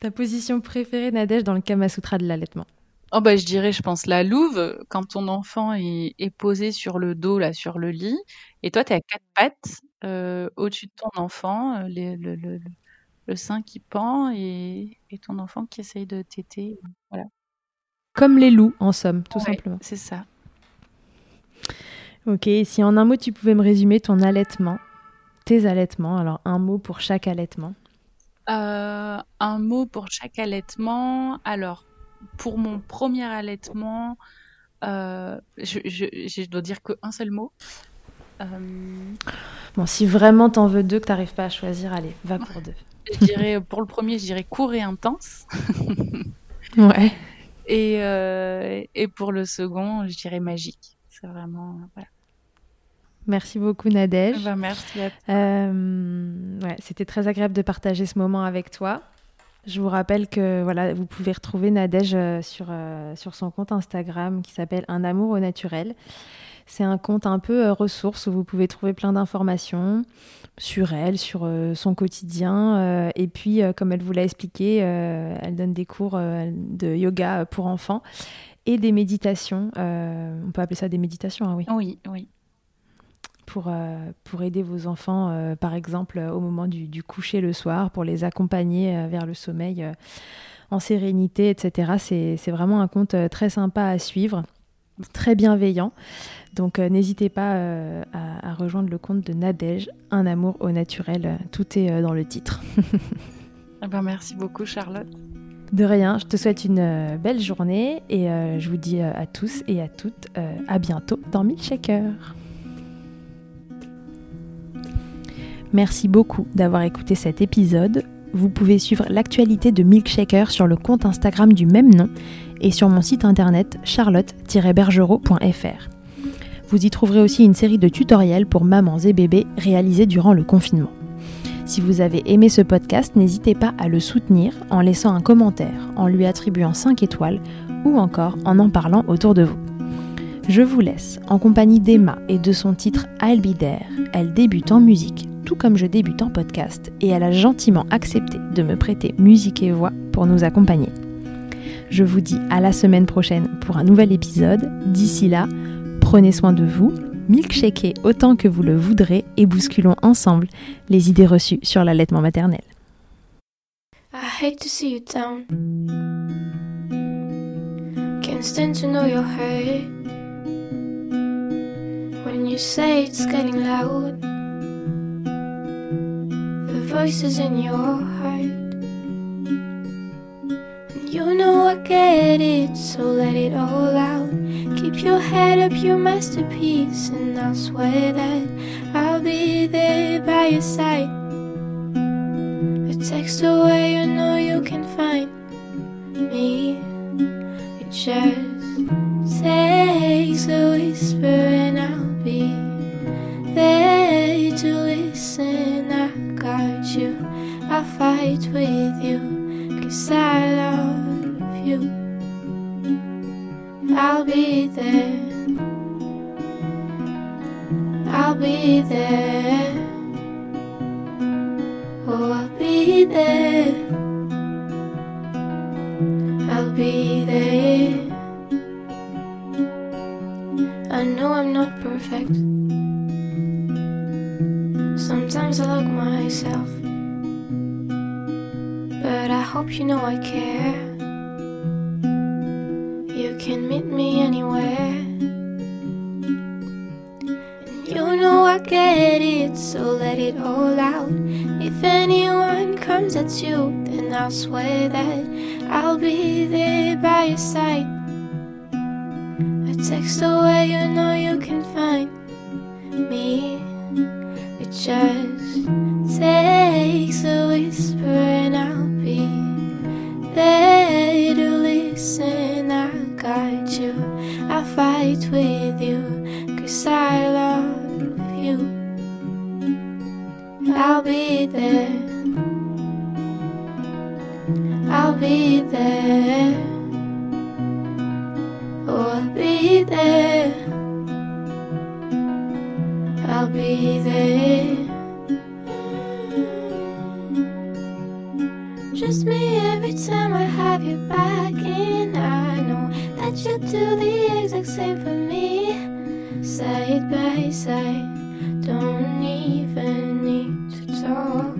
Ta position préférée, Nadège, dans le Kama Sutra de l'allaitement? Oh bah, je dirais, je pense, la louve, quand ton enfant est, posé sur le dos, là, sur le lit, et toi, tu es à quatre pattes euh, au-dessus de ton enfant, euh, le, le sein qui pend et, ton enfant qui essaye de téter. Voilà. Comme les loups, en somme, tout simplement. C'est ça. Ok, si en un mot tu pouvais me résumer ton allaitement, tes allaitements, alors un mot pour chaque allaitement. Euh, un mot pour chaque allaitement. Alors, pour mon premier allaitement, euh, je, je, dois dire qu'un seul mot. Euh, bon, si vraiment t'en veux deux, que t'arrives pas à choisir, allez, va pour deux. Je dirais, pour le premier, je dirais court et intense. ouais. Et, euh, et pour le second, je dirais magique. C'est vraiment. Voilà. Merci beaucoup Nadège. Ben, merci à toi. Euh, ouais, C'était très agréable de partager ce moment avec toi. Je vous rappelle que voilà, vous pouvez retrouver Nadège euh, sur, sur son compte Instagram qui s'appelle Un amour au naturel. C'est un compte un peu ressource où vous pouvez trouver plein d'informations sur elle, sur euh, son quotidien. Euh, et puis, euh, comme elle vous l'a expliqué, elle donne des cours de yoga pour enfants et des méditations. on peut appeler ça des méditations, hein, oui. Oui, oui. Pour, pour aider vos enfants, par exemple, au moment du, du, coucher le soir, pour les accompagner vers le sommeil en sérénité, etc. C'est vraiment un compte très sympa à suivre, très bienveillant. Donc euh, n'hésitez pas euh, à, rejoindre le compte de Nadège, Un amour au naturel. Tout est euh, dans le titre. Eh ben, merci beaucoup Charlotte. De rien, je te souhaite une belle journée et je vous dis à tous et à toutes à bientôt dans Milkshaker. Merci beaucoup d'avoir écouté cet épisode. Vous pouvez suivre l'actualité de Milkshaker sur le compte Instagram du même nom et sur mon site internet charlotte-bergerot.fr. Vous y trouverez aussi une série de tutoriels pour mamans et bébés réalisés durant le confinement. Si vous avez aimé ce podcast, n'hésitez pas à le soutenir en laissant un commentaire, en lui attribuant 5 étoiles ou encore en en parlant autour de vous. Je vous laisse en compagnie d'Emma et de son titre I'll Be. Elle débute en musique, tout comme je débute en podcast, et elle a gentiment accepté de me prêter musique et voix pour nous accompagner. Je vous dis à la semaine prochaine pour un nouvel épisode. D'ici là, Prenez soin de vous, milkshakez autant que vous le voudrez et bousculons ensemble les idées reçues sur l'allaitement maternel. Get it, so let it all out. Keep your head up, your masterpiece, and I'll swear that I'll be there by your side. A text away, you know you can find with you, cause I love you. I'll be there. I'll be there. Oh, I'll be there. I'll be there. Just me every time I have you back, and I know that you do the exact same for. Side, don't even need to talk.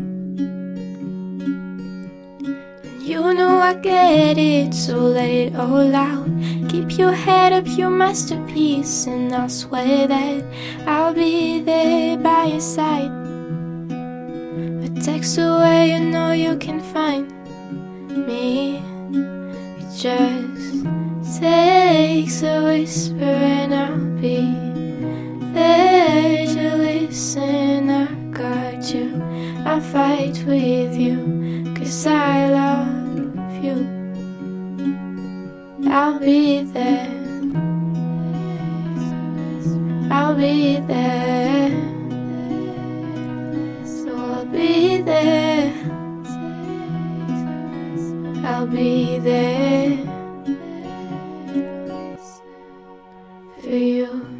You know I get it, so let it all out. Keep your head up, your masterpiece, and I swear that I'll be there by your side. A text away, you know you can find me. It just takes a whisper, and I'll be there to listen. I got you, I fight with you, cause I love you. I'll be there. I'll be there. So I'll be there. I'll be there for you.